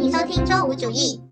欢迎收听周五主义。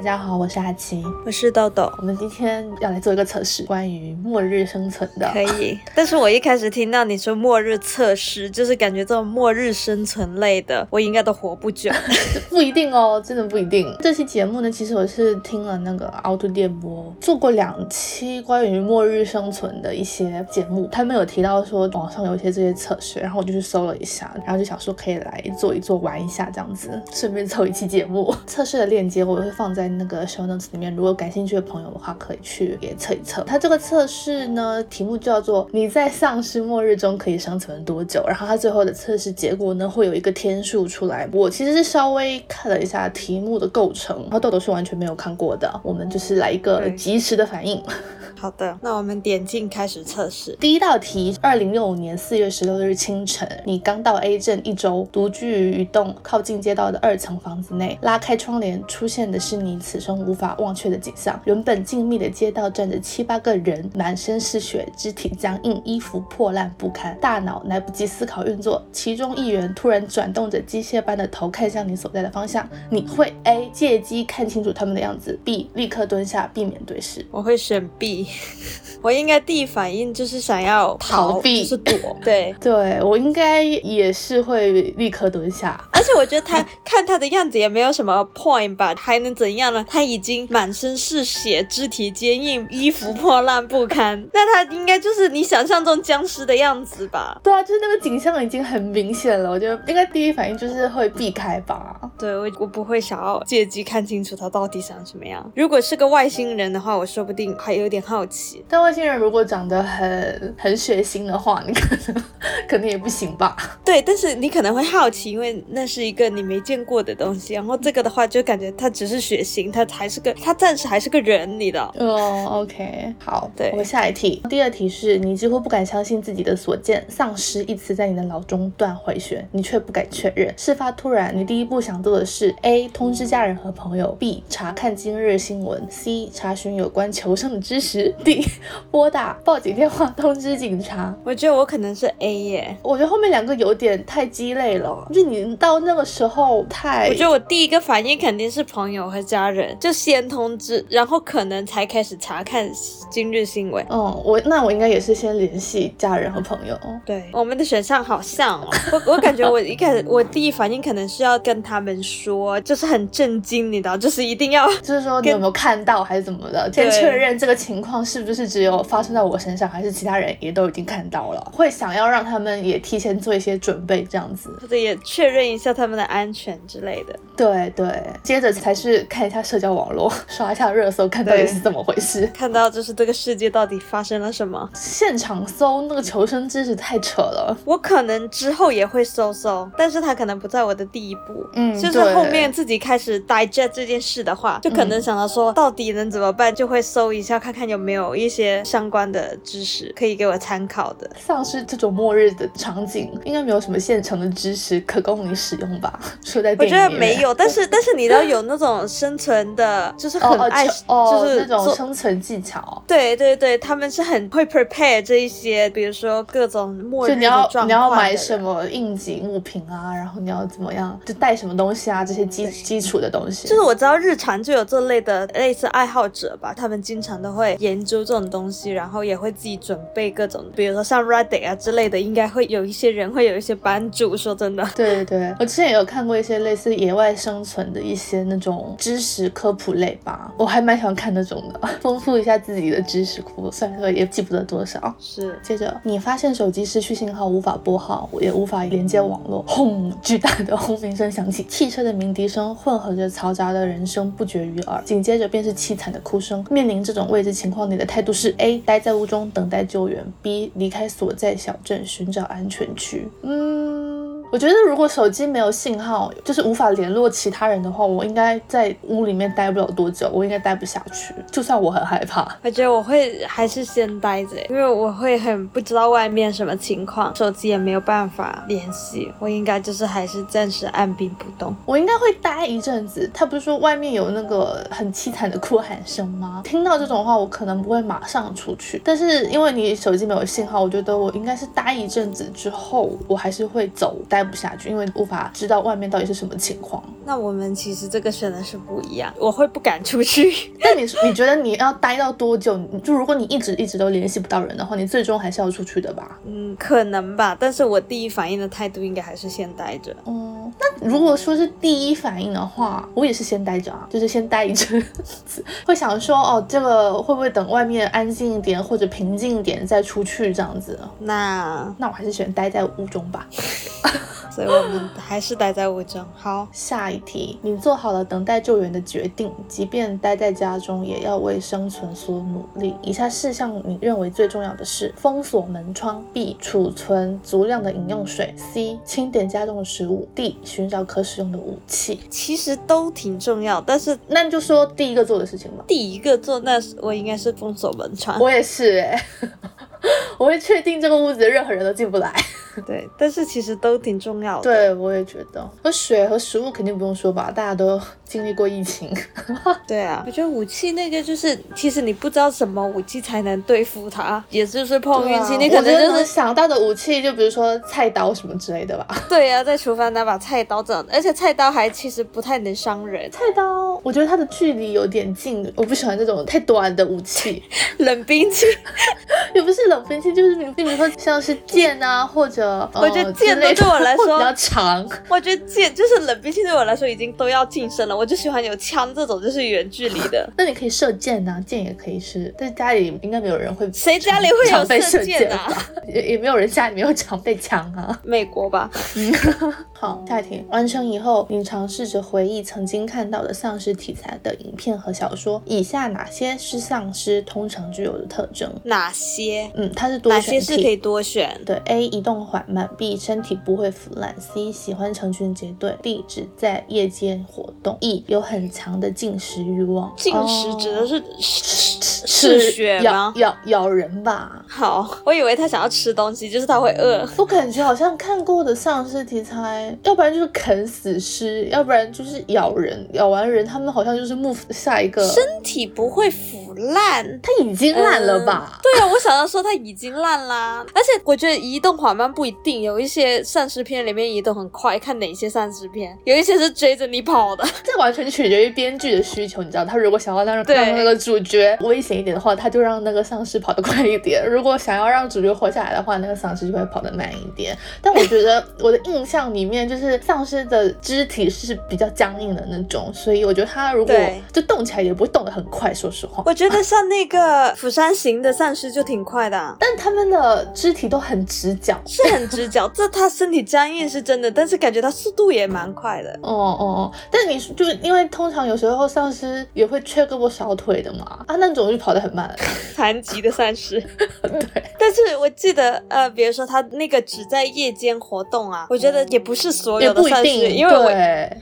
大家好，我是阿奇，我是豆豆。我们今天要来做一个测试，关于末日生存的。可以，但是我一开始听到你说末日测试，就是感觉这种末日生存类的，我应该都活不久。不一定哦，真的不一定。这期节目呢，其实我是听了那个凹凸电波做过两期关于末日生存的一些节目，他们有提到说网上有一些这些测试，然后我就去搜了一下，然后就想说可以来做一做玩一下这样子，顺便凑一期节目。测试的链接我会放在。那个 show notes 里面，如果感兴趣的朋友的话，可以去也测一测。它这个测试呢，题目叫做“你在丧尸末日中可以生存多久”。然后它最后的测试结果呢，会有一个天数出来。我其实是稍微看了一下题目的构成，然后豆豆是完全没有看过的。我们就是来一个及时的反应。好的，那我们点进开始测试。第一道题：二零六五年四月十六日清晨，你刚到 A 镇一周，独居于一栋靠近街道的二层房子内。拉开窗帘，出现的是你此生无法忘却的景象。原本静谧的街道站着七八个人，满身是血，肢体僵硬，衣服破烂不堪，大脑来不及思考运作。其中一人突然转动着机械般的头看向你所在的方向。你会 A 借机看清楚他们的样子，B 立刻蹲下避免对视。我会选 B。我应该第一反应就是想要逃避，是躲。对 对，我应该也是会立刻蹲下。而且我觉得他看他的样子也没有什么 point 吧，还能怎样呢？他已经满身是血，肢体坚硬，衣服破烂不堪。那他应该就是你想象中僵尸的样子吧？对啊，就是那个景象已经很明显了。我觉得应该第一反应就是会避开吧。对我，我不会想要借机看清楚他到底长什么样。如果是个外星人的话，我说不定还有点好奇。但外星人如果长得很很血腥的话，你可能可能也不行吧？对，但是你可能会好奇，因为那是一个你没见过的东西。然后这个的话，就感觉他只是血腥，他还是个他暂时还是个人，你的。哦，OK，好，对，我们下一题。第二题是你几乎不敢相信自己的所见，丧尸一词在你的脑中断回旋，你却不敢确认。事发突然，你第一步想做的是：A. 通知家人和朋友；B. 查看今日新闻；C. 查询有关求生的知识；D. 拨打报警电话通知警察。我觉得我可能是 A 耶。我觉得后面两个有点太鸡肋了，就你到那个时候太……我觉得我第一个反应肯定是朋友和家人，就先通知，然后可能才开始查看今日新闻。嗯，我那我应该也是先联系家人和朋友。对，我们的选项好像哦。我我感觉我一开始我第一反应可能是要跟他们说，就是很震惊，你知道，就是一定要，就是说你有没有看到还是怎么的，先确认这个情况是不是只有。有发生在我身上，还是其他人也都已经看到了？会想要让他们也提前做一些准备，这样子，或者也确认一下他们的安全之类的。对对，接着才是看一下社交网络，刷一下热搜，看到底是怎么回事，看到就是这个世界到底发生了什么。现场搜那个求生知识太扯了，我可能之后也会搜搜，但是他可能不在我的第一步。嗯，就是后面自己开始 digest 这件事的话，就可能想到说到底能怎么办，就会搜一下看看有没有一些。相关的知识可以给我参考的。丧尸这种末日的场景，应该没有什么现成的知识可供你使用吧？说在我觉得没有，但是但是你要有那种生存的，就是很爱，就是那种生存技巧。对对对，他们是很会 prepare 这一些，比如说各种末日你要你要买什么应急物品啊，然后你要怎么样，就带什么东西啊，这些基基础的东西。就是我知道日常就有这类的类似爱好者吧，他们经常都会研究这种东西。然后也会自己准备各种，比如说像 Reddit 啊之类的，应该会有一些人会有一些帮助。说真的，对对对，我之前也有看过一些类似野外生存的一些那种知识科普类吧，我还蛮喜欢看那种的，丰富一下自己的知识库。虽然说也记不得多少。是，接着你发现手机失去信号，无法拨号，也无法连接网络，轰！巨大的轰鸣声响起，汽车的鸣笛声混合着嘈杂的人声不绝于耳，紧接着便是凄惨的哭声。面临这种未知情况，你的态度是？A 待在屋中等待救援，B 离开所在小镇寻找安全区。嗯。我觉得如果手机没有信号，就是无法联络其他人的话，我应该在屋里面待不了多久，我应该待不下去。就算我很害怕，我觉得我会还是先待着，因为我会很不知道外面什么情况，手机也没有办法联系，我应该就是还是暂时按兵不动。我应该会待一阵子。他不是说外面有那个很凄惨的哭喊声吗？听到这种话，我可能不会马上出去。但是因为你手机没有信号，我觉得我应该是待一阵子之后，我还是会走待。待不下去，因为无法知道外面到底是什么情况。那我们其实这个选的是不一样，我会不敢出去。但你你觉得你要待到多久？就如果你一直一直都联系不到人的话，你最终还是要出去的吧？嗯，可能吧。但是我第一反应的态度应该还是先待着。嗯，那如果说是第一反应的话，我也是先待着啊，就是先待一阵子，会想说哦，这个会不会等外面安静一点或者平静一点再出去这样子？那那我还是选待在屋中吧。所以我们还是待在屋中。好，下一题，你做好了等待救援的决定，即便待在家中，也要为生存所努力。以下事项你认为最重要的是：封锁门窗；B. 储存足量的饮用水；C. 清点家中的食物；D. 寻找可使用的武器。其实都挺重要，但是那你就说第一个做的事情吧。第一个做，那是我应该是封锁门窗。我也是哎、我会确定这个屋子任何人都进不来。对，但是其实都挺重要的。对，我也觉得。和水和食物肯定不用说吧，大家都经历过疫情。对啊，我觉得武器那个就是，其实你不知道什么武器才能对付它，也就是碰运气。你可能能就是想到的武器，就比如说菜刀什么之类的吧。对呀、在厨房拿把菜刀这样，而且菜刀还其实不太能伤人。菜刀，我觉得它的距离有点近，我不喜欢这种太短的武器，冷兵器，也不是冷兵器，就是你比如说像是剑啊，或者呃我觉得剑都对我来说比较长。我觉得剑就是冷兵器对我来说已经都要近身了，我就喜欢有枪这种就是远距离的。那你可以射箭啊，箭也可以是，但是家里应该没有人会，谁家里会有射箭啊？也也没有人家里没有常备枪啊。美国吧，好，下一题。完成以后，你尝试着回忆曾经看到的丧尸题材的影片和小说。以下哪些是丧尸通常具有的特征？哪些嗯，它是多哪选题。些是可以多选？对，A 移动缓慢，B 身体不会腐烂，C 喜欢成群结队，D 只在夜间活动，E 有很强的进食欲望。进食指的哦是嗜嗜血咬吗？咬咬人吧？好，我以为他想要吃东西，就是他会饿。我感觉好像看过的丧尸题材，要不然就是啃死尸，要不然就是咬人，咬完人他们好像就是 move 下一个。身体不会腐烂。它已经烂了吧？对啊，我想要说它已经烂啦，而且我觉得移动缓慢不一定，有一些丧尸片里面移动很快，看哪些丧尸片，有一些是追着你跑的。这完全取决于编剧的需求，你知道，他如果想要让让那个主角危险一点的话，他就让那个丧尸跑得快一点；如果想要让主角活下来的话，那个丧尸就会跑得慢一点。但我觉得我的印象里面，就是丧尸的肢体是比较僵硬的那种，所以我觉得他如果就动起来也不会动得很快，说实话。我觉得像那个釜山行的丧尸就挺快的啊、但他们的肢体都很直角。是很直角，这他身体僵硬是真的，但是感觉他速度也蛮快的。哦哦哦！但你就因为通常有时候丧尸也会缺胳膊少腿的嘛，啊，那种就跑得很慢。残疾的丧尸，对，但是我记得，呃，比如说他那个只在夜间活动啊，我觉得也不是所也有的丧尸，不一定，因为我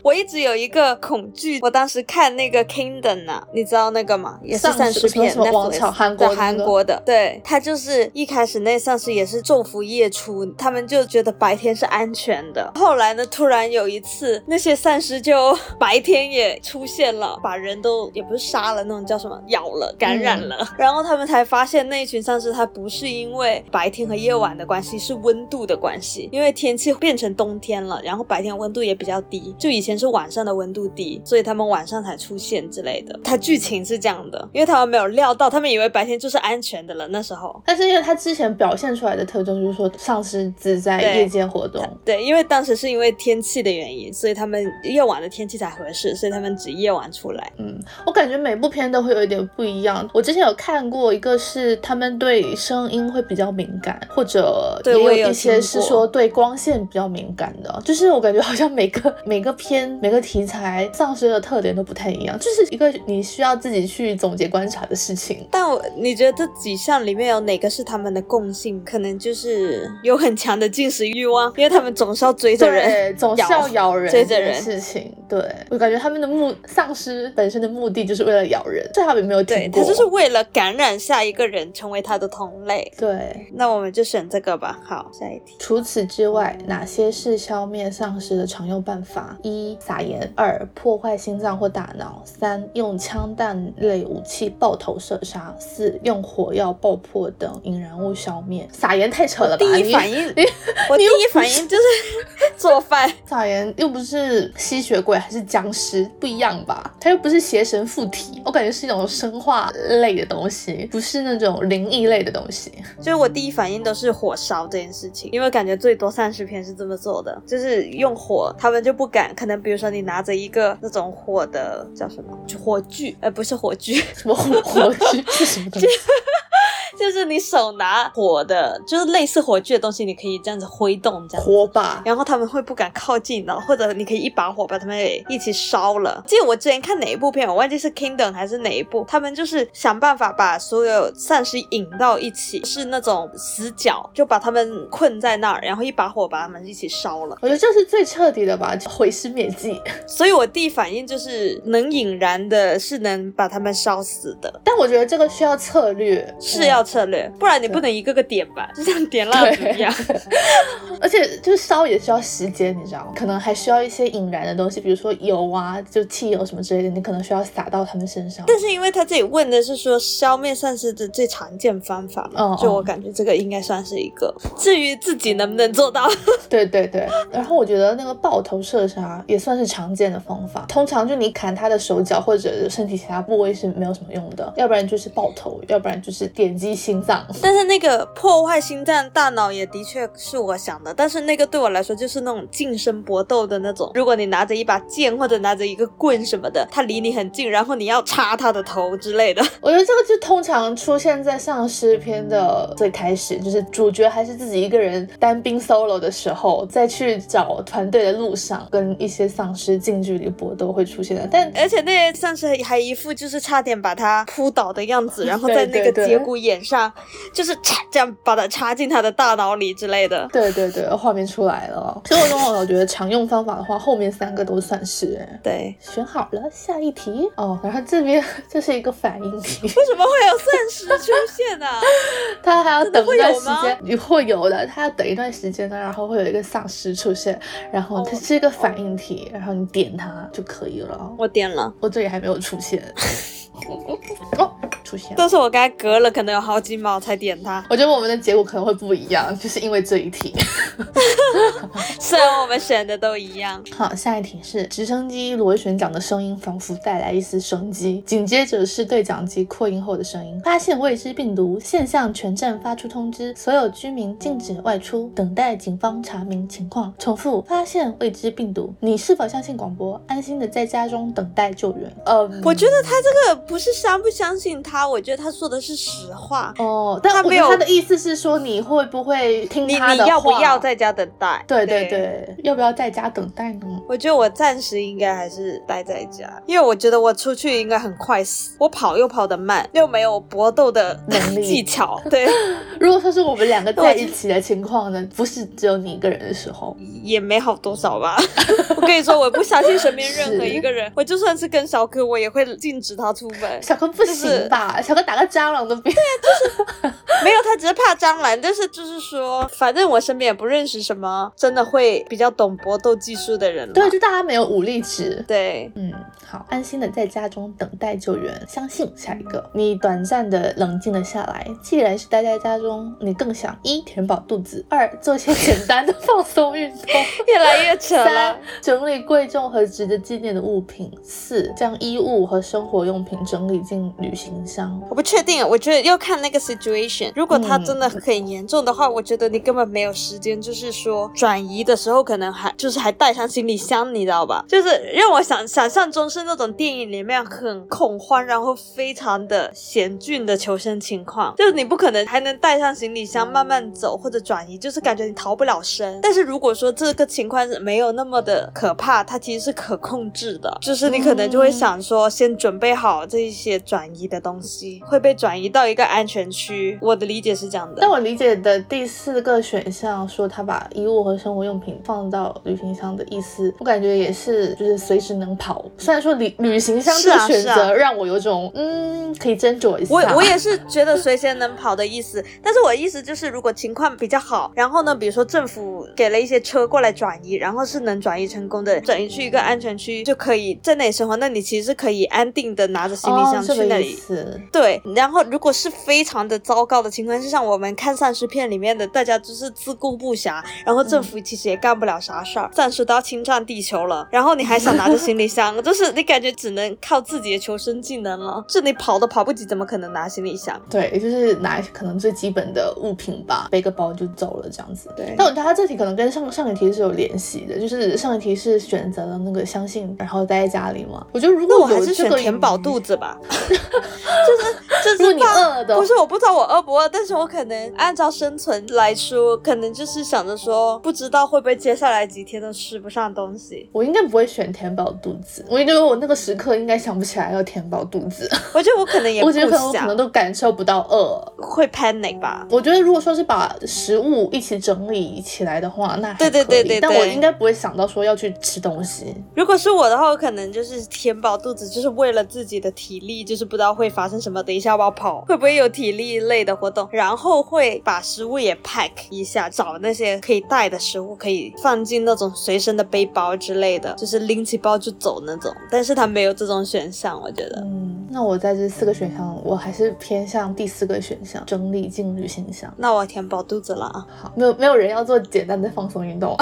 我一直有一个恐惧，我当时看那个 Kingdom 啊，你知道那个吗？也是丧丧尸片尸什么什么王 Netflix 朝韩国韩国的，对，他就是一开始那丧尸也是昼伏夜出，他们就觉得白天是安全的。后来呢，突然有一次，那些丧尸就 白天也出现了，把人都也不是杀了，那种叫什么咬了、感染了，然后他们才发现那一群丧尸它不是因为白天和夜晚的关系，是温度的关系，因为天气变成冬天了，然后白天温度也比较低，就以前是晚上的温度低，所以他们晚上才出现之类的。它剧情是这样的，因为他们没有料到，他们以为白天就是安全的了，那时候。但是因为他之前表现出来的特征就是说丧尸只在夜间活动，对，因为当时是因为天气的原因，所以他们夜晚的天气才合适，所以他们只夜晚出来。嗯，我感觉每部片都会有一点不一样。我之前有看过一个是他们对声音会比较敏感，或者对有一些是说对光线比较敏感的。就是我感觉好像每个 每个片每个题材丧尸的特点都不太一样，就是一个你需要自己去总结观察的事情。但我你觉得这几项里面有哪个是他们的共性？可能就是有很强的进食欲望，因为他们总是要追着人对，总是要咬人追着人事情。对我感觉他们的目丧尸本身的目的就是为了咬人，这他们没有对，听过。它就是为了感染下一个人，成为他的同类。对。那我们就选这个吧。好，下一题。除此之外，哪些是消灭丧尸的常用办法？一、撒盐；二、破坏心脏或大脑；三、用枪弹类武器爆头射杀；四、用火药爆破等引燃物消灭。撒盐太扯了吧？第一你反应 我第一反应就是 做饭。撒盐又不是吸血鬼还是僵尸，不一样吧？它又不是邪神附体，我感觉是一种生化类的东西，不是那种灵异类的东西。就是我第一反应都是火烧这件事情，因为感觉最多丧尸片是这么做的，就是用火，他们就不敢。可能比如说你拿着一个那种火的叫什么火炬，呃，不是火炬，什么火火炬是什么东西？就是你手拿火的，就是类似火炬的东西，你可以这样子挥动，这样。火把。然后他们会不敢靠近的，或者你可以一把火把他们给一起烧了。记得我之前看哪一部片，我忘记是 Kingdom 还是哪一部，他们就是想办法把所有丧尸引到一起，是那种死角，就把他们困在那儿，然后一把火把他们一起烧了。我觉得这是最彻底的吧，毁尸灭迹。所以我第一反应就是能引燃的，是能把他们烧死的，但我觉得这个需要策略，是要策略，不然你不能一个个点吧，就像点蜡烛一样。而且就是烧也需要时间，你知道吗？可能还需要一些引燃的东西，比如说油啊，就汽油什么之类的，你可能需要撒到他们身上。但是因为他这里问的是说消灭丧尸的最常见方法嘛，嗯就我感觉这个应该算是一个。至于自己能不能做到，对对对，然后我觉得那个爆头射杀也算是常见的方法。通常就你砍他的手脚或者身体其他部位是没有什么用的，要不然就是爆头，要不然就是点击心脏。但是那个破坏心脏、大脑也的确是我想的，但是那个对我来说就是那种近身搏斗的那种。如果你拿着一把剑或者拿着一个棍什么的，他离你很近，然后你要插他的头之类的。我觉得这个就通常出现在丧尸片的最开始，就是主角还是自己一个人单兵 solo 的时候，再去找团队的路上，跟一些丧尸近距离搏斗会出现的。但而且那些丧尸还一副就是差点把他扑倒的样子，然后 在那个节骨眼上，就是插这样把它插进他的大脑里之类的。对对对，画面出来了。生活中我觉得常用方法的话，后面三个都算是哎。对，选好了，下一题哦。然后这边这是一个反应题，为什么会有丧尸出现啊？他还要等一段时间，你会有的，他要等一段时间呢，然后会有一个丧尸出现，然后它哦是一个反应题，然后你点它就可以了。我点了，我这里还没有出现，哦，出现了。但是我刚才隔了可能有好几秒才点它。我觉得我们的结果可能会不一样，就是因为这一题。虽然我们选的都一样，好，下一题是直升机螺旋桨的声音仿佛带来一丝生机，紧接着是对讲机扩音后的声音，发现未知病毒，现象全镇发出通知，所有居民禁止外出，等待警方查明情况。重复，发现未知病毒，你是否相信广播？安心的在家中等待救援。嗯，我觉得他这个不是相不相信他，我觉得他说的是实话。哦，但他没有他的意思是说，你会不会听你他的要不要在家等待？对对对，要不要在家等待呢？我觉得我暂时应该还是待在家，因为我觉得我出去应该很快死，我跑又跑得慢，又没有搏斗的能力技巧，对，如果说是我们两个在一起的情况呢，不是只有你一个人的时候，也没好多少吧。我跟你说，我不相信身边任何一个人，我就算是跟小哥，我也会禁止他出门。小哥不行吧？小哥打个蟑螂都不没有，他只是怕蟑螂，但是就是说，反正我身边也不认识什么真的会比较懂搏斗技术的人。对，就大家没有武力值。对，嗯，好，安心的在家中等待救援。相信下一个，你短暂的冷静了下来。既然是待在家中，你更想一填饱肚子，二做些简单的放松运动，越来越扯了三。整理贵重和值得纪念的物品，四将衣物和生活用品整理进旅行箱。我不确定，我觉得要看那个 situation。如果它真的很严重的话，我觉得你根本没有时间，就是说转移的时候可能还就是还带上行李箱，你知道吧？就是让我想想象中是那种电影里面很恐慌，然后非常的险峻的求生情况，就是你不可能还能带上行李箱慢慢走或者转移，就是感觉你逃不了身。但是如果说这个情况是没有那么的可怕，它其实是可控制的，就是你可能就会想说，先准备好这一些转移的东西，会被转移到一个安全区。我的理解是这样的。但我理解的第四个选项说他把衣物和生活用品放到旅行箱的意思，我感觉也是就是随时能跑。虽然说旅旅行箱这个选择让我有种嗯可以斟酌一下。我我也是觉得随时能跑的意思，但是我的意思就是如果情况比较好，然后呢，比如说政府给了一些车过来转移，然后是能转移成功的，转移去一个安全区就可以在那里生活，那你其实是可以安定的拿着行李箱去那里。对，然后如果是非常的糟糕的情况，就像我们看丧尸片里面的，大家就是自顾不暇，然后政府其实也干不了啥事儿，暂时都要侵占地球了，然后你还想拿着行李箱，就是你感觉只能靠自己的求生技能了，这你跑都跑不及，怎么可能拿行李箱？对，就是拿可能最基本的物品吧，背个包就走了这样子。对，但我觉得他这题可能跟上上一题是有联系的，就是上一题是选择了那个相信，然后待在家里嘛。我觉得如果我还是选填饱肚子吧，就是就是你饿的，不是我不知道我饿不饿，但是我可能按照生存来说，可能就是想着说，不知道会不会接下来几天都吃不上东西。我应该不会选填饱肚子，我觉得我那个时刻应该想不起来要填饱肚子。我觉得我可能也，我觉得可能我可能都感受不到饿，会 panic 吧。我觉得如果说是把食物一起整理起来的话，那对对对对，但我应该不会想到说要去吃东西。如果是我的话，我可能就是填饱肚子，就是为了自己的体力，就是不知道会发生什么，等一下我要跑，会不会有体力类的活动，然后会把食物也 pack 一下，找那些可以带的食物，可以放进那种随身的背包之类的，就是拎起包就走那种。但是他没有这种选项，我觉得。嗯，那我在这四个选项，我还是偏向第四个选项，整理进旅行箱。那我填饱肚子了啊。好，没有没有人要做简单的放松运动，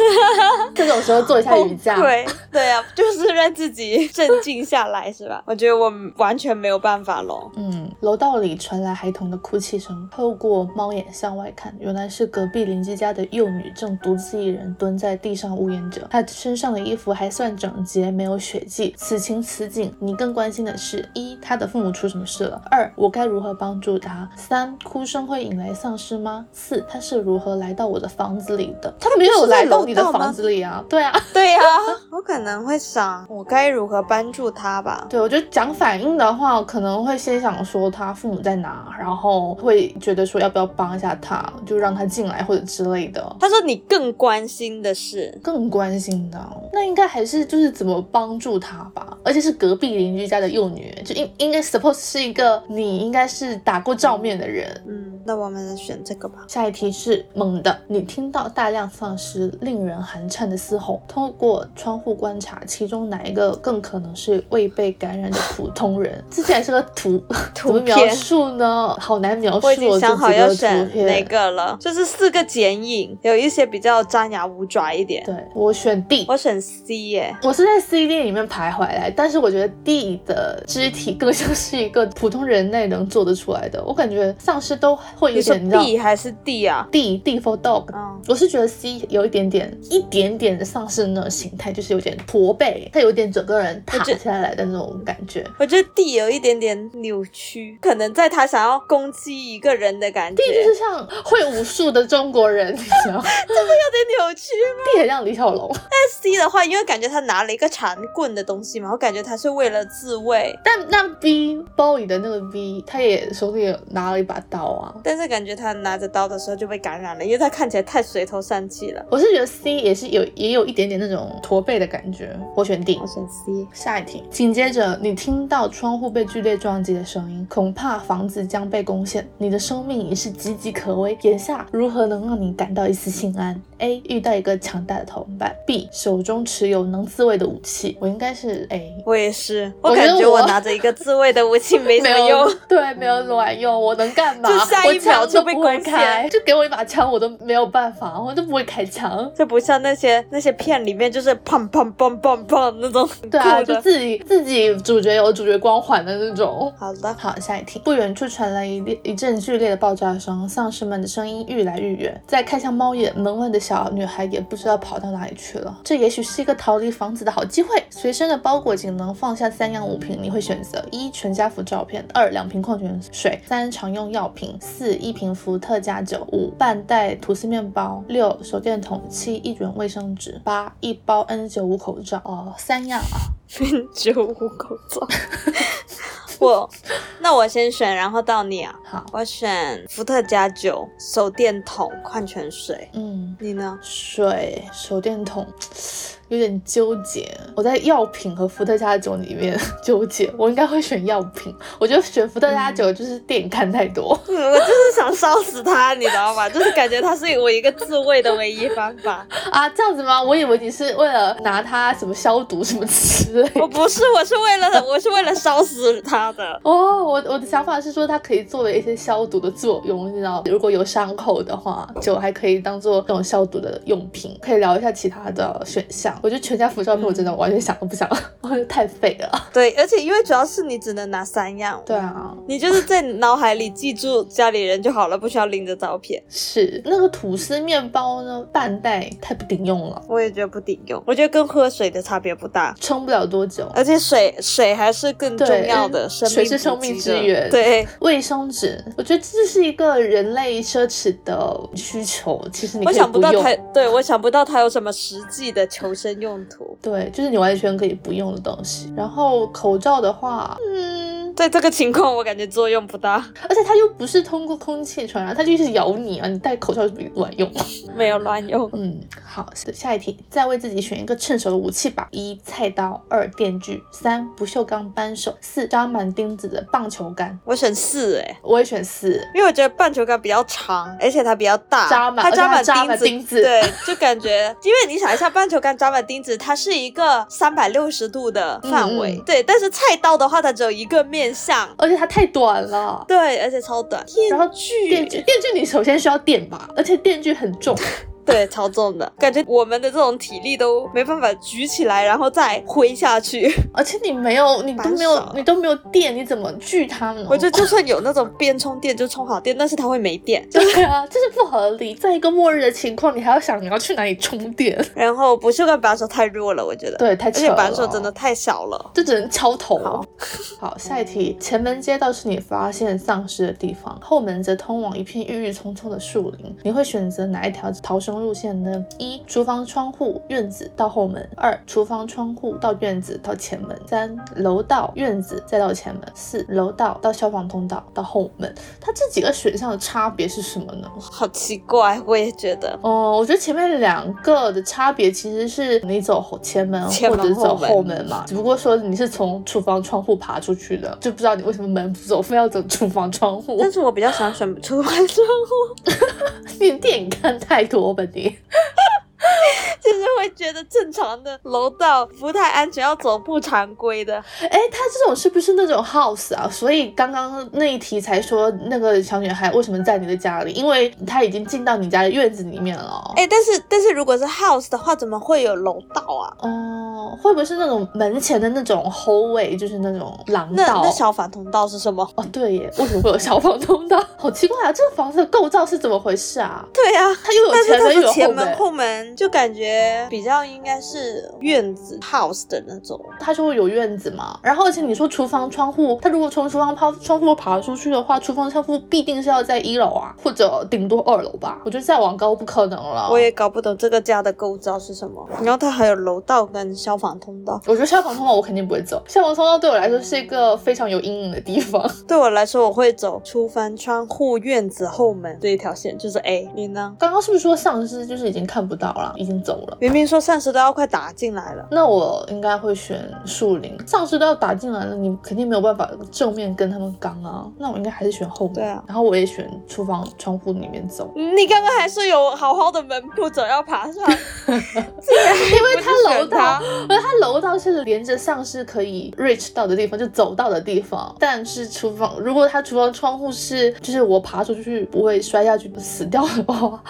这种时候做一下瑜伽。对对啊，就是让自己镇静下来，是吧？我觉得我完全没有办法喽。嗯，楼道里传来孩童的哭泣声，透过猫眼向外看，原来是隔壁邻居家的幼女正独自一人蹲在地上呜咽着。她身上的衣服还算整洁，没有血迹。此情此景，你更关心的是：一，她的父母出什么事了？二，我该如何帮助她？三，哭声会引来丧尸吗？四，她是如何来到我的房子里的？她没有来到你的房子里啊？对啊，对呀，我可能会想，我该如何帮助她吧？对，我觉得讲反应的话，可能会先想说他父母在哪，然后会觉得说要不要帮一下他，就让他进来或者之类的。他说你更关心的是，更关心的，那应该还是就是怎么帮助他吧？而且是隔壁邻居家的幼女，就应应该 suppose 是一个你应该是打过照面的人。嗯，那我们选这个吧。下一题是猛的，你听到大量丧尸令人寒颤的嘶吼，通过窗户观察，其中哪一个更可能是未被感染的普通人？这竟然是个图 图描述呢，好难描述。我已经想好要选哪个了，就是四个剪影，有一些比较张牙舞爪一点。对我选 D，我选 C 耶，我是在 C D 里面徘徊来，但是我觉得 D 的肢体更像是一个普通人类能做得出来的。我感觉丧尸都会有点，你 D 还是 D 啊？D D for dog。嗯，我是觉得 C 有一点点，一点点的丧尸那种形态，就是有点驼背，他有点整个人塌下来的那种感觉。我觉得 D 有一点点扭曲，可能在他想要攻击一个人的感觉。D 就是像会武术的中国人，你知道？真的有点扭曲吗？D 很像李小龙。但 C 的话，因为感觉他拿了一个长棍的东西嘛，我感觉他是为了自卫。但那 B 包里的那个 B，他也手里有拿了一把刀啊。但是感觉他拿着刀的时候就被感染了，因为他看起来太垂头丧气了。我是觉得 C 也是有也有一点点那种驼背的感觉。我选 D，我选 C。下一题，紧接着你听到窗户被剧烈撞击的声音，恐怕房子将被攻陷，你的生命已是岌岌可危。眼下如何能让你感到一丝心安？A 遇到一个强大的同伴，B 手中持有能自卫的武器。我应该是 A，我也是。我感觉我拿着一个自卫的武器没什么用，对，没有卵用。我能干嘛？就下一秒就被攻开，就给我一把枪，我都没有办法，我都不会开枪。就不像那些那些片里面，就是砰砰砰砰砰那种。对啊，就自己自己主角有主角光环的那种。好的，好，下一题。不远处传来一一阵剧烈的爆炸声，丧尸们的声音愈来愈远。再看向猫眼，门外的小女孩也不知道跑到哪里去了。这也许是一个逃离房子的好机会。随身的包裹仅能放下三样物品，你会选择一全家福照片，二两瓶矿泉水，三常用药品，四四一瓶伏特加酒，五半袋吐司面包，六手电筒，七一卷卫生纸，八一包 N 九五口罩。哦，三样啊。N 九五口罩。我，那我先选，然后到你啊。好，我选伏特加酒、手电筒、矿泉水。嗯，你呢？水、手电筒。有点纠结，我在药品和伏特加酒里面纠结，我应该会选药品。我觉得选伏特加酒就是电影看太多，嗯，我就是想烧死它，你知道吗？就是感觉它是我一个自卫的唯一方法啊，这样子吗？我以为你是为了拿它什么消毒什么之类。我不是，我是为了 我是为了烧死它的。哦，我我的想法是说它可以作为一些消毒的作用，你知道，如果有伤口的话，酒还可以当做这种消毒的用品。可以聊一下其他的选项。我觉得全家福照片我真的完全想都不想，我觉得太废了。对，而且因为主要是你只能拿三样。对啊，你就是在脑海里记住家里人就好了，不需要拎着照片。是那个吐司面包呢，半袋太不顶用了。我也觉得不顶用，我觉得跟喝水的差别不大，撑不了多久。而且水水还是更重要的，水是生命之源。对，卫生纸，我觉得这是一个人类奢侈的需求。其实你我想不到它，对我想不到它有什么实际的求生用途。对，就是你完全可以不用的东西。然后口罩的话，在这个情况我感觉作用不大，而且它又不是通过空气传染，它就是咬你啊！你戴口罩是不乱用？没有乱用。嗯，好，下一题，再为自己选一个趁手的武器吧：一菜刀，二电锯，三不锈钢扳手，四扎满钉子的棒球杆。我选四，哎，我也选四，因为我觉得棒球杆比较长，而且它比较大，扎满，它扎满钉子，对，就感觉，因为你想一下，棒球杆扎满钉子，它是。一个三百六十度的范围，对，但是菜刀的话，它只有一个面向，而且它太短了，对，而且超短。然后电锯，电锯你首先需要电吧，而且电锯很重。对，超重的感觉，我们的这种体力都没办法举起来，然后再挥下去。而且你没有，你都没有，你都没有电，你怎么锯它呢？我觉得就算有那种边充电就充好电，但是它会没电。对啊，这是不合理。在一个末日的情况，你还要想你要去哪里充电？然后不锈钢把手太弱了，我觉得。对，太而且把手真的太小了，就只能敲头。好，下一题，前门街道是你发现丧尸的地方，后门则通往一片郁郁葱葱的树林。你会选择哪一条逃生路线呢？一厨房窗户院子到后门，二厨房窗户到院子到前门，三楼道院子再到前门，四楼道到消防通道到后门。它这几个选项的差别是什么呢？好奇怪，我也觉得。哦，我觉得前面两个的差别其实是你走前门或者走后门嘛，只不过说你是从厨房窗户爬出去的，就不知道你为什么门不走，非要走厨房窗户。但是我比较喜欢选厨房窗户，你电影看太多吧你。就是会觉得正常的楼道不太安全，要走不常规的。哎，他这种是不是那种 house 啊？所以刚刚那一题才说那个小女孩为什么在你的家里？因为她已经进到你家的院子里面了。哎，但是但是如果是 house 的话，怎么会有楼道啊？哦，会不会是那种门前的那种 hallway，就是那种廊道？那消防通道是什么？哦，对耶，为什么会有消防通道？好奇怪啊！这个房子的构造是怎么回事啊？对啊，它又有前门又有前门后门。就感觉比较应该是院子 house 的那种，它就会有院子嘛。然后而且你说厨房窗户，它如果从厨房抛窗户爬出去的话，厨房窗户必定是要在一楼啊，或者顶多二楼吧。我觉得再往高不可能了。我也搞不懂这个家的构造是什么。然后它还有楼道跟消防通道。我觉得消防通道我肯定不会走，消防通道对我来说是一个非常有阴影的地方。对我来说，我会走厨房窗户、院子后门这一条线，就是 A。你呢？刚刚是不是说丧尸就是已经看不到了，已经走了？明明说丧尸都要快打进来了，那我应该会选树林。丧尸都要打进来了，你肯定没有办法正面跟他们刚啊。那我应该还是选后面。对啊，然后我也选厨房窗户里面走。你刚刚还是有好好的门不走要爬上，因为它楼道，因为它楼道是连着丧尸可以 reach 到的地方，就走到的地方。但是厨房，如果它厨房窗户是，就是我爬出去不会摔下去死掉的话，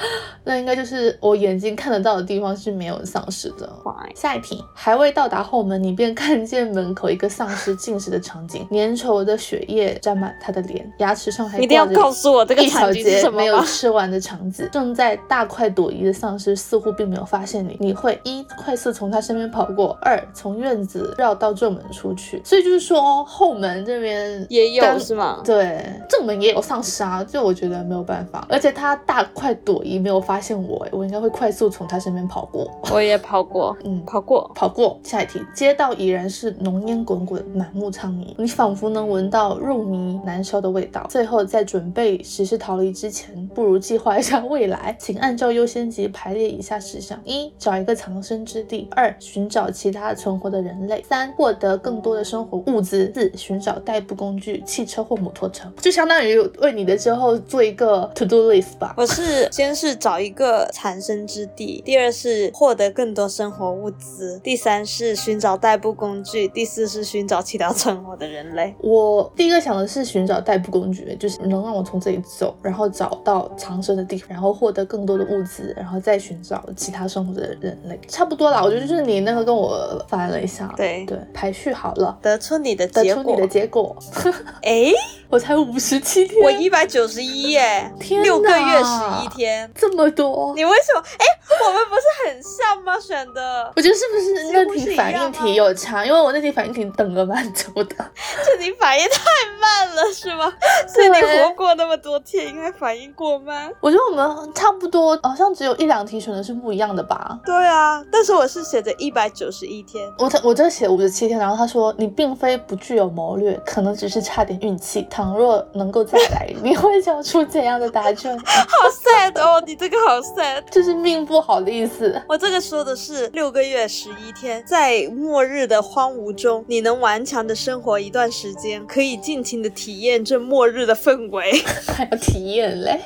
那应该就是我眼睛看得到的地方是没。没有丧尸的。下一题，还未到达后门，你便看见门口一个丧尸进食的场景，粘稠的血液沾满他的脸，牙齿上还一定要告诉我这个场景是什么没有吃完的肠子，正在大快朵颐的丧尸似乎并没有发现你。你会一快速从他身边跑过，二从从院子绕到正门出去，所以就是说后门这边也有是吗？对，正门也有丧尸啊，就我觉得没有办法，而且他大快朵颐，没有发现我，我应该会快速从他身边跑过。我也跑过，嗯，跑过。跑过。下一题，街道已然是浓烟滚滚，满目苍痍，你仿佛能闻到肉糜难消的味道。最后，在准备实施逃离之前，不如计划一下未来，请按照优先级排列以下事项：一、找一个藏身之地；二、寻找其他存活的人类；三、获得更多的生活物资；四、寻找代步工具，汽车或摩托车。就相当于为你的之后做一个 to do list 吧。我是先是找一个藏身之地，第二是获得更多生活物资，第三是寻找代步工具，第四是寻找其他存活的人类。我第一个想的是寻找代步工具，就是能让我从这里走，然后找到藏身的地方，然后获得更多的物资，然后再寻找其他生活的人类，差不多啦。我觉得就是你那个跟我翻了一下，对对，排序好了，得出你的结果得出你的。结果，哎，我才五十七天，我一百九十一耶，天六个月哪十一天。这么多。你为什么？哎，我们不是很像吗？选的，我觉得是不是那题反应题有差？因为我那题反应题等了蛮久的。就你反应太慢了，是吗？所以你活过那么多天，应该反应过慢。我觉得我们差不多，好像只有一两题选的是不一样的吧。对啊，但是我是写的一百九十一天。我这我这写五十七天，然后他说你并非不具有谋略，可能只是差点运气。倘若能够再来，你会交出怎样的答卷？好 sad 哦，你这个好 sad。就是命不好的意思。我这个说的是六个月十一天，在末日的荒芜中，你能顽强的生活一段时间，可以尽情的体验这末日的氛围，还要体验嘞。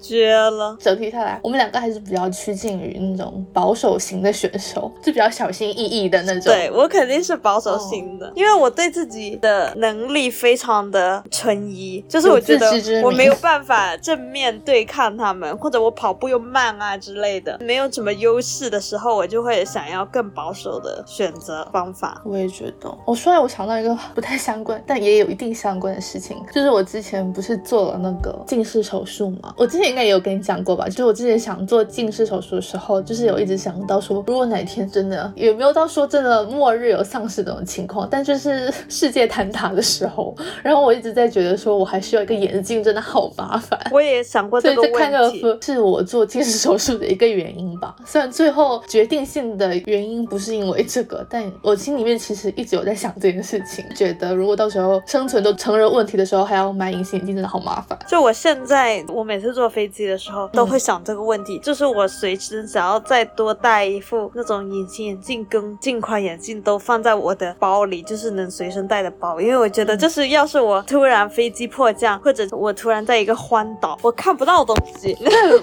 绝了。整体下来，我们两个还是比较趋近于那种保守型的选手，就比较小心翼翼的那种。对我肯定是保守型的，因为我对自己的能力非常的存疑，就是我觉得我没有办法正面对抗他们，或者我跑步又慢啊之类的，没有什么优势的时候，我就会想要更保守的选择方法。我也觉得，我说来我想到一个不太相关，但也有一定相关的事情，就是我之前不是做了那个近视手术嘛？我之前应该也有跟你讲过吧？就是我之前想做近视手术的时候，就是有一直想到说，如果哪天真的也没有到说真的末日有丧尸这种情况，但就是 世界坍塌的时候，然后我一直在觉得说我还需要一个眼镜，真的好麻烦。我也想过所以这个问题。是我做近视手术的一个原因吧。虽然最后决定性的原因不是因为这个，但我心里面其实一直有在想这件事情，觉得如果到时候生存都成人问题的时候，还要买隐形眼镜，真的好麻烦。就我现在，我每次坐飞机的时候嗯都会想这个问题，就是我随时想要再多带一副那种隐形眼镜跟镜框眼镜都放在我的包里，就是能随身带的包，因为我觉得就是要是我突然飞机迫降，或者我突然在一个荒岛，我看不到东西，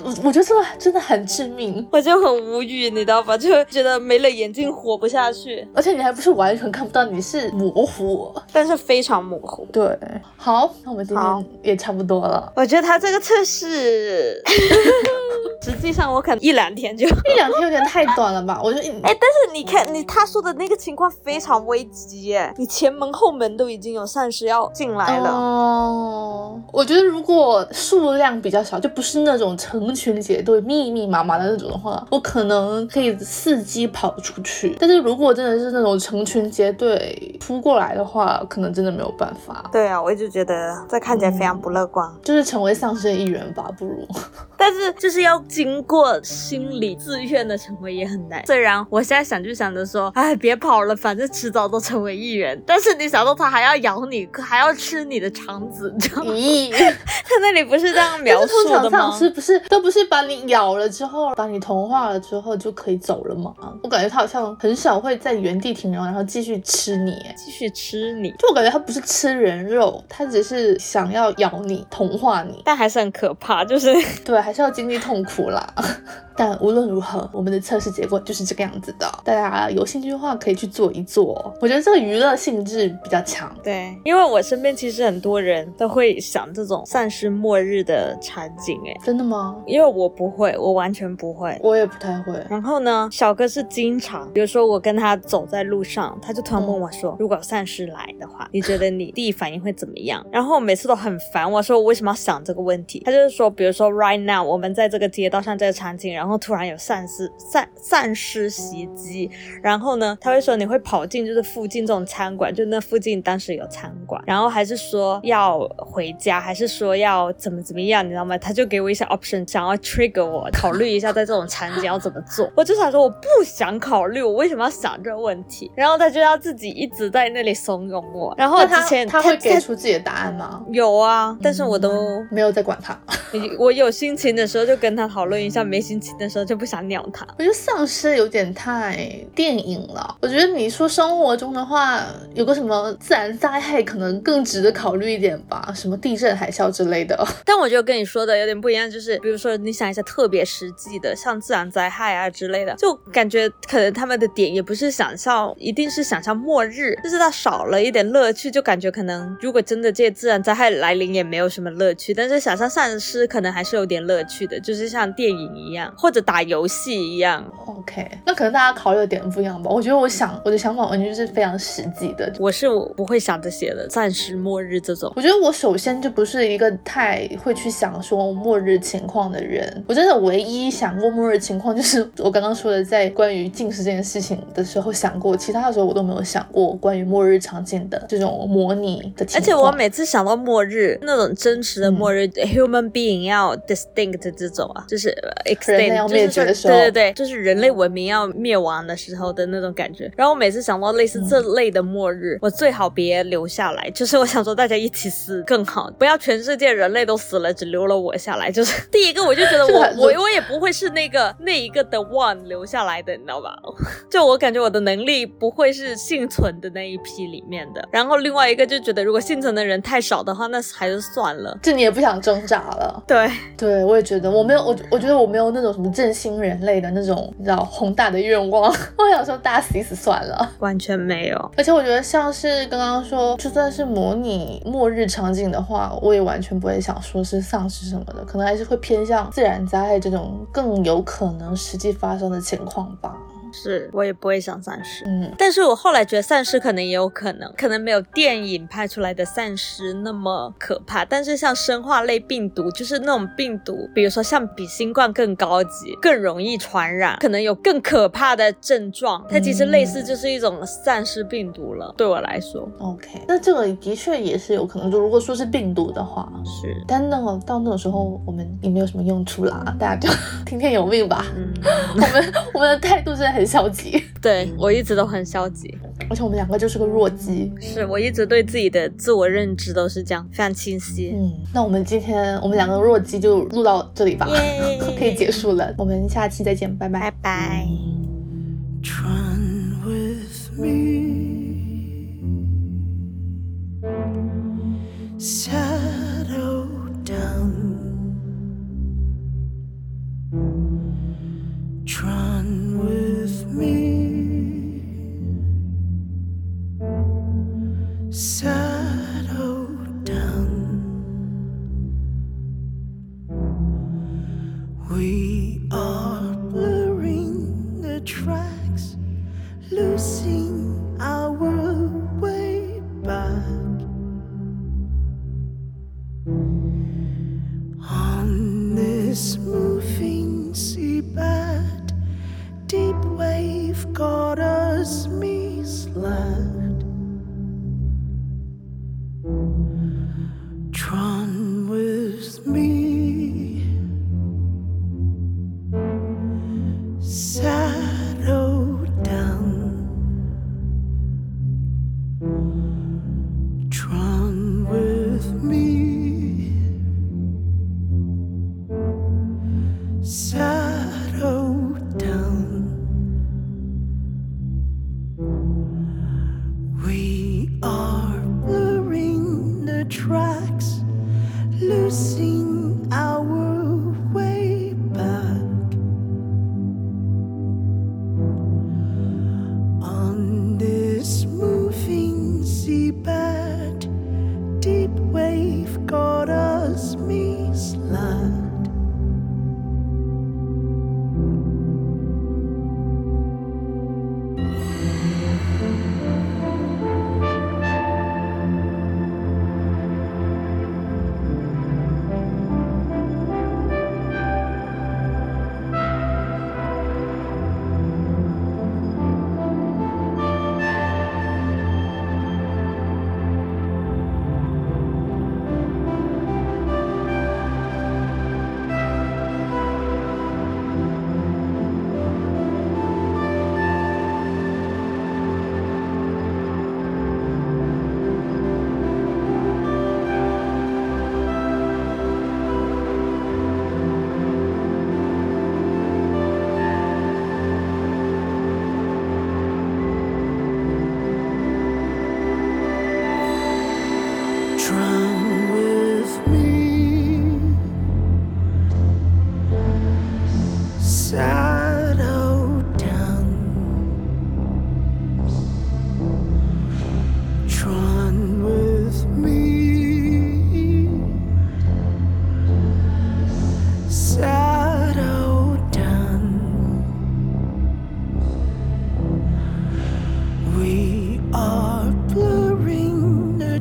我 我觉得这个真的很致命，我就很无语，你知道吧？就觉得没了眼镜活不下去，而且你还不是完全看不到，你是模糊。但是非常模糊。对，好，那我们今天也差不多了。我觉得他这个测试，实际上我可能一两天就。一两天有点太短了吧？我觉得，哎，但是你看，你他说的那个情况非常危急耶，你前门后门都已经有丧尸要进来了。哦，我觉得如果数量比较少，就不是那种成群结队、密密麻麻的那种的话，我可能可以伺机跑出去。但是如果真的是那种成群结队扑过来的话，可能真的没有办法，对啊，我一直觉得这看起来非常不乐观，就是成为丧尸的一员吧，不如。但是就是要经过心理自愿的成为也很难。虽然我现在想就想着说，哎，别跑了，反正迟早都成为一员。但是你想到他还要咬你，还要吃你的肠子，你知道吗？咦，他 那里不是这样描述的吗常丧？尸不是都不是把你咬了之后，把你同化了之后就可以走了吗？我感觉他好像很少会在原地停留，然后继续吃你。哎继续吃你，就我感觉他不是吃人肉，他只是想要咬你、同化你。但还是很可怕，就是对，还是要经历痛苦啦。但无论如何，我们的测试结果就是这个样子的。大家有兴趣的话，可以去做一做。我觉得这个娱乐性质比较强。对，因为我身边其实很多人都会想这种丧尸末日的场景，哎，真的吗？因为我不会，我完全不会。我也不太会。然后呢，小哥是经常，比如说我跟他走在路上，他就突然问我说：“如果丧尸来的话，你觉得你第一反应会怎么样？”然后我每次都很烦，我说我为什么要想这个问题？他就是说，比如说 right now 我们在这个街道上这个场景，然后然后突然有丧尸丧丧尸袭击，然后呢，他会说你会跑进就是附近这种餐馆，就那附近当时有餐馆，然后还是说要回家，还是说要怎么怎么样，你知道吗？他就给我一些 option，想要 trigger 我考虑一下在这种场景要怎么做。我就想说我不想考虑，我为什么要想这个问题？然后他就要自己一直在那里怂恿我。然后之前他会给出自己的答案吗？有啊，但是我都没有在管他。我有心情的时候就跟他讨论一下，没心情的时候就不想鸟他。我觉得丧尸有点太电影了。我觉得你说生活中的话，有个什么自然灾害可能更值得考虑一点吧，什么地震、海啸之类的。但我觉得跟你说的有点不一样，就是比如说你想一下特别实际的，像自然灾害啊之类的，就感觉可能他们的点也不是想象，一定是想象末日，就是它少了一点乐趣，就感觉可能如果真的这些自然灾害来临也没有什么乐趣，但是想象丧尸可能还是有点乐趣的，就是像电影一样或者打游戏一样。OK，那可能大家考虑的点不一样吧。我觉得我想我的想法完全就是非常实际的，我是我不会想这些的，暂时末日这种。我觉得我首先就不是一个太会去想说末日情况的人。我真的唯一想过末日情况就是我刚刚说的，在关于近视这件事情的时候想过，其他的时候我都没有想过关于末日场景的这种模拟的情况。而且我每次想到末日那种真实的末日，human being 要 distinct 这种啊，就是 extinct 要灭绝的时候，对对对，就是人类文明要灭亡的时候的那种感觉。然后我每次想到类似这类的末日，我最好别留下来，就是我想说大家一起死更好，不要全世界人类都死了，只留了我下来。就是第一个，我就觉得 我我我也不会是那个那一个的 one 留下来的，你知道吧？就我感觉我的能力不会是幸存的那一批里面的。然后另外一个就觉得，如果幸存的人太少的话，那还是算了。就你也不想挣扎了。对对，我也觉得我没有我我觉得我没有那种什么振兴人类的那种你知道宏大的愿望。我想说大家死一死算了，完全没有。而且我觉得像是刚刚说，就算是模拟末日场景的话，我也完全不会想说是丧尸什么的，可能还是会偏向自然灾害这种更有可能实际发生的情况吧。是我也不会想丧尸，嗯，但是我后来觉得丧尸可能也有可能，可能没有电影拍出来的丧尸那么可怕，但是像生化类病毒，就是那种病毒，比如说像比新冠更高级、更容易传染，可能有更可怕的症状，它其实类似就是一种丧尸病毒了。对我来说，OK，那这个的确也是有可能，就如果说是病毒的话，是，但那个到那种时候，我们也没有什么用处啦，大家就 听天由命吧。嗯，我们我们的态度是很。消极，对我一直都很消极，而且我们两个就是个弱鸡。是我一直对自己的自我认知都是这样，非常清晰。嗯，那我们今天我们两个弱鸡就录到这里吧，可以结束了。我们下期再见，拜拜拜拜。with me. goddess me slept.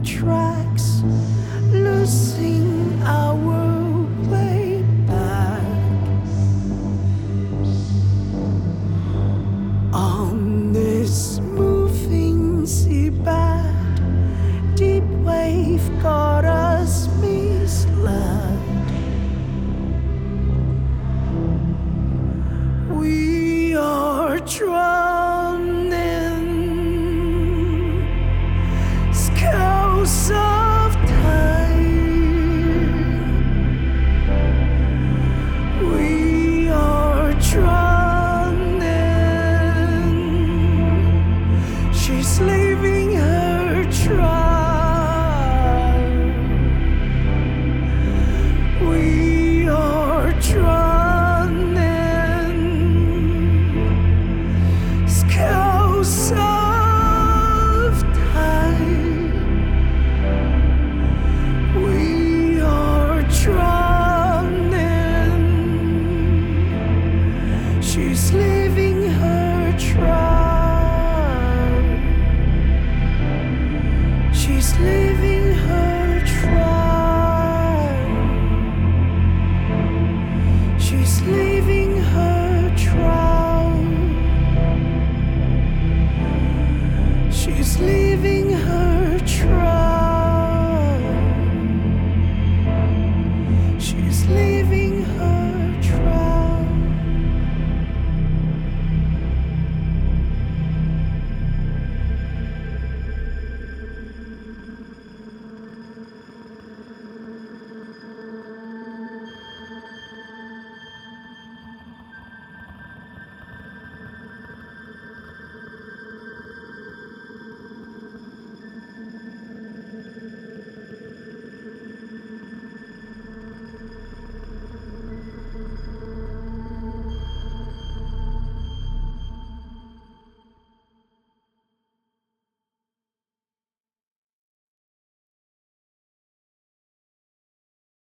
try. Leaving her tribe.